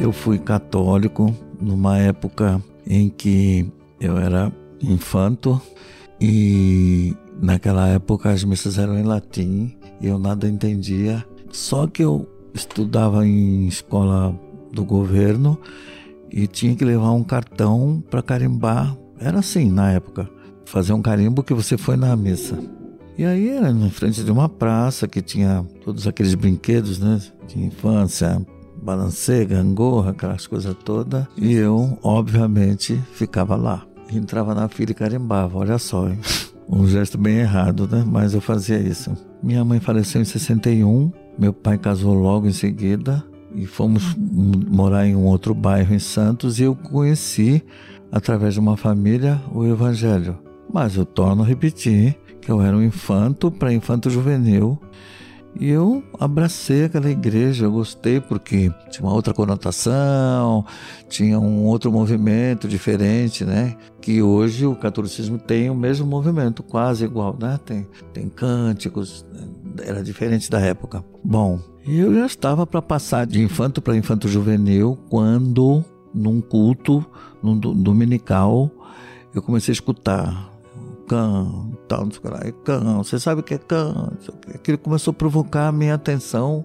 Eu fui católico numa época em que eu era infanto e naquela época as missas eram em latim e eu nada entendia. Só que eu estudava em escola do governo e tinha que levar um cartão para carimbar. Era assim na época, fazer um carimbo que você foi na missa. E aí era na frente de uma praça que tinha todos aqueles brinquedos, né, de infância, balancê, gangorra, aquelas coisas todas. E eu, obviamente, ficava lá. Entrava na fila e carimbava, olha só, hein? Um gesto bem errado, né? Mas eu fazia isso. Minha mãe faleceu em 61, meu pai casou logo em seguida e fomos morar em um outro bairro em Santos e eu conheci, através de uma família, o Evangelho. Mas eu torno a repetir que eu era um infanto para infanto juvenil e eu abracei aquela igreja, eu gostei porque tinha uma outra conotação, tinha um outro movimento diferente, né? Que hoje o catolicismo tem o mesmo movimento, quase igual, né? Tem, tem cânticos, era diferente da época. Bom, eu já estava para passar de infanto para infanto juvenil quando, num culto, num dominical, eu comecei a escutar cão, tal, não sei o que lá, é cão, você sabe o que é cão? Aquilo começou a provocar a minha atenção.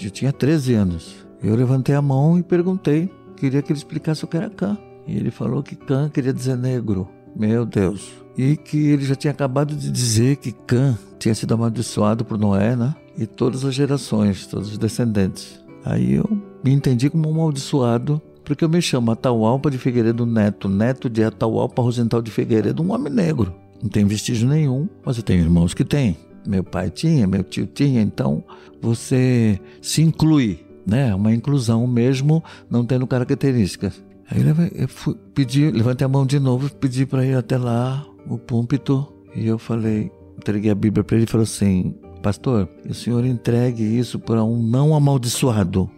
Eu tinha 13 anos. Eu levantei a mão e perguntei, queria que ele explicasse o que era cã. E ele falou que cã queria dizer negro. Meu Deus. E que ele já tinha acabado de dizer que Cã tinha sido amaldiçoado por Noé, né? E todas as gerações, todos os descendentes. Aí eu me entendi como amaldiçoado porque eu me chamo Atahualpa de Figueiredo Neto, neto de Atahualpa Rosental de Figueiredo, um homem negro. Não tem vestígio nenhum, mas eu tenho irmãos que têm. Meu pai tinha, meu tio tinha, então você se inclui, né? Uma inclusão mesmo não tendo características. Aí eu fui, pedi, levantei a mão de novo, pedi para ir até lá, o púlpito, e eu falei, entreguei a Bíblia para ele e falou assim: Pastor, o senhor entregue isso para um não amaldiçoado.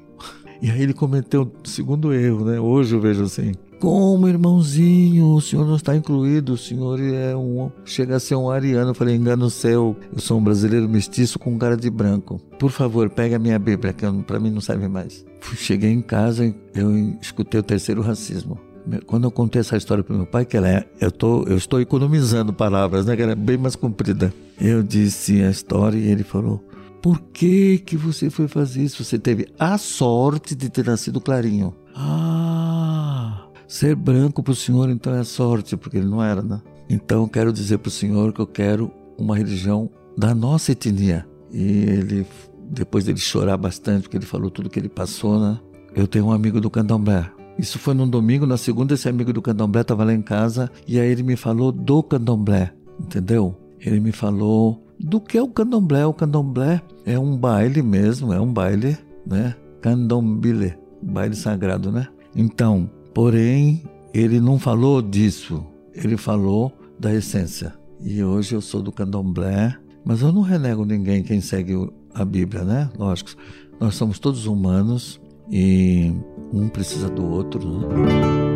E aí ele cometeu o segundo erro, né? Hoje eu vejo assim. Como, irmãozinho, o senhor não está incluído, o senhor é um. chega a ser um ariano. Eu falei, engano seu, eu sou um brasileiro mestiço com cara de branco. Por favor, pegue a minha Bíblia, que para mim não serve mais. Cheguei em casa, eu escutei o terceiro racismo. Quando eu contei essa história para meu pai, que ela é, eu, tô, eu estou economizando palavras, né? Que ela é bem mais comprida. Eu disse a história e ele falou: por que, que você foi fazer isso? Você teve a sorte de ter nascido clarinho. Ah, ser branco para o senhor então é sorte, porque ele não era, né? Então eu quero dizer para o senhor que eu quero uma religião da nossa etnia. E ele, depois dele chorar bastante, porque ele falou tudo que ele passou, né? Eu tenho um amigo do candomblé. Isso foi num domingo, na segunda esse amigo do candomblé estava lá em casa e aí ele me falou do candomblé, entendeu? Ele me falou do que o candomblé. O candomblé é um baile mesmo, é um baile, né? Candombile, baile sagrado, né? Então, porém, ele não falou disso, ele falou da essência. E hoje eu sou do candomblé, mas eu não renego ninguém quem segue a Bíblia, né? Lógico, nós somos todos humanos e um precisa do outro, né?